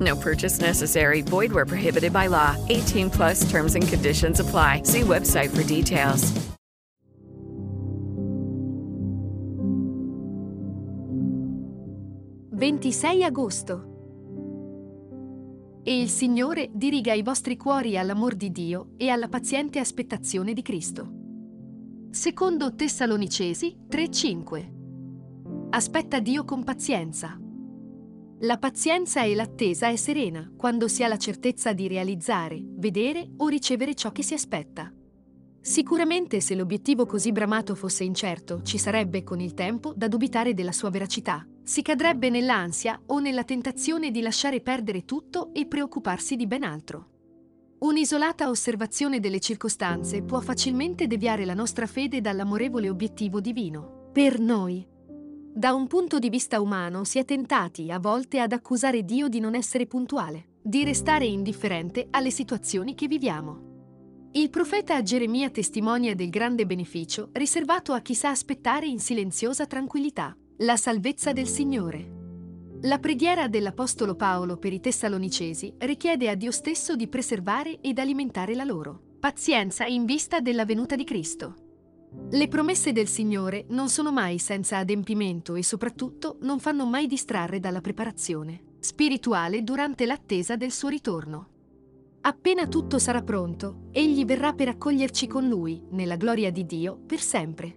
No purchase necessary. Void where prohibited by law. 18 plus terms and conditions apply. See website for details. «26 agosto. E il Signore diriga i vostri cuori all'amor di Dio e alla paziente aspettazione di Cristo. Secondo Tessalonicesi 3:5. Aspetta Dio con pazienza. La pazienza e l'attesa è serena quando si ha la certezza di realizzare, vedere o ricevere ciò che si aspetta. Sicuramente se l'obiettivo così bramato fosse incerto, ci sarebbe con il tempo da dubitare della sua veracità. Si cadrebbe nell'ansia o nella tentazione di lasciare perdere tutto e preoccuparsi di ben altro. Un'isolata osservazione delle circostanze può facilmente deviare la nostra fede dall'amorevole obiettivo divino. Per noi. Da un punto di vista umano si è tentati a volte ad accusare Dio di non essere puntuale, di restare indifferente alle situazioni che viviamo. Il profeta Geremia testimonia del grande beneficio riservato a chi sa aspettare in silenziosa tranquillità la salvezza del Signore. La preghiera dell'Apostolo Paolo per i Tessalonicesi richiede a Dio stesso di preservare ed alimentare la loro pazienza in vista della venuta di Cristo. Le promesse del Signore non sono mai senza adempimento e soprattutto non fanno mai distrarre dalla preparazione spirituale durante l'attesa del suo ritorno. Appena tutto sarà pronto, Egli verrà per accoglierci con Lui, nella gloria di Dio, per sempre.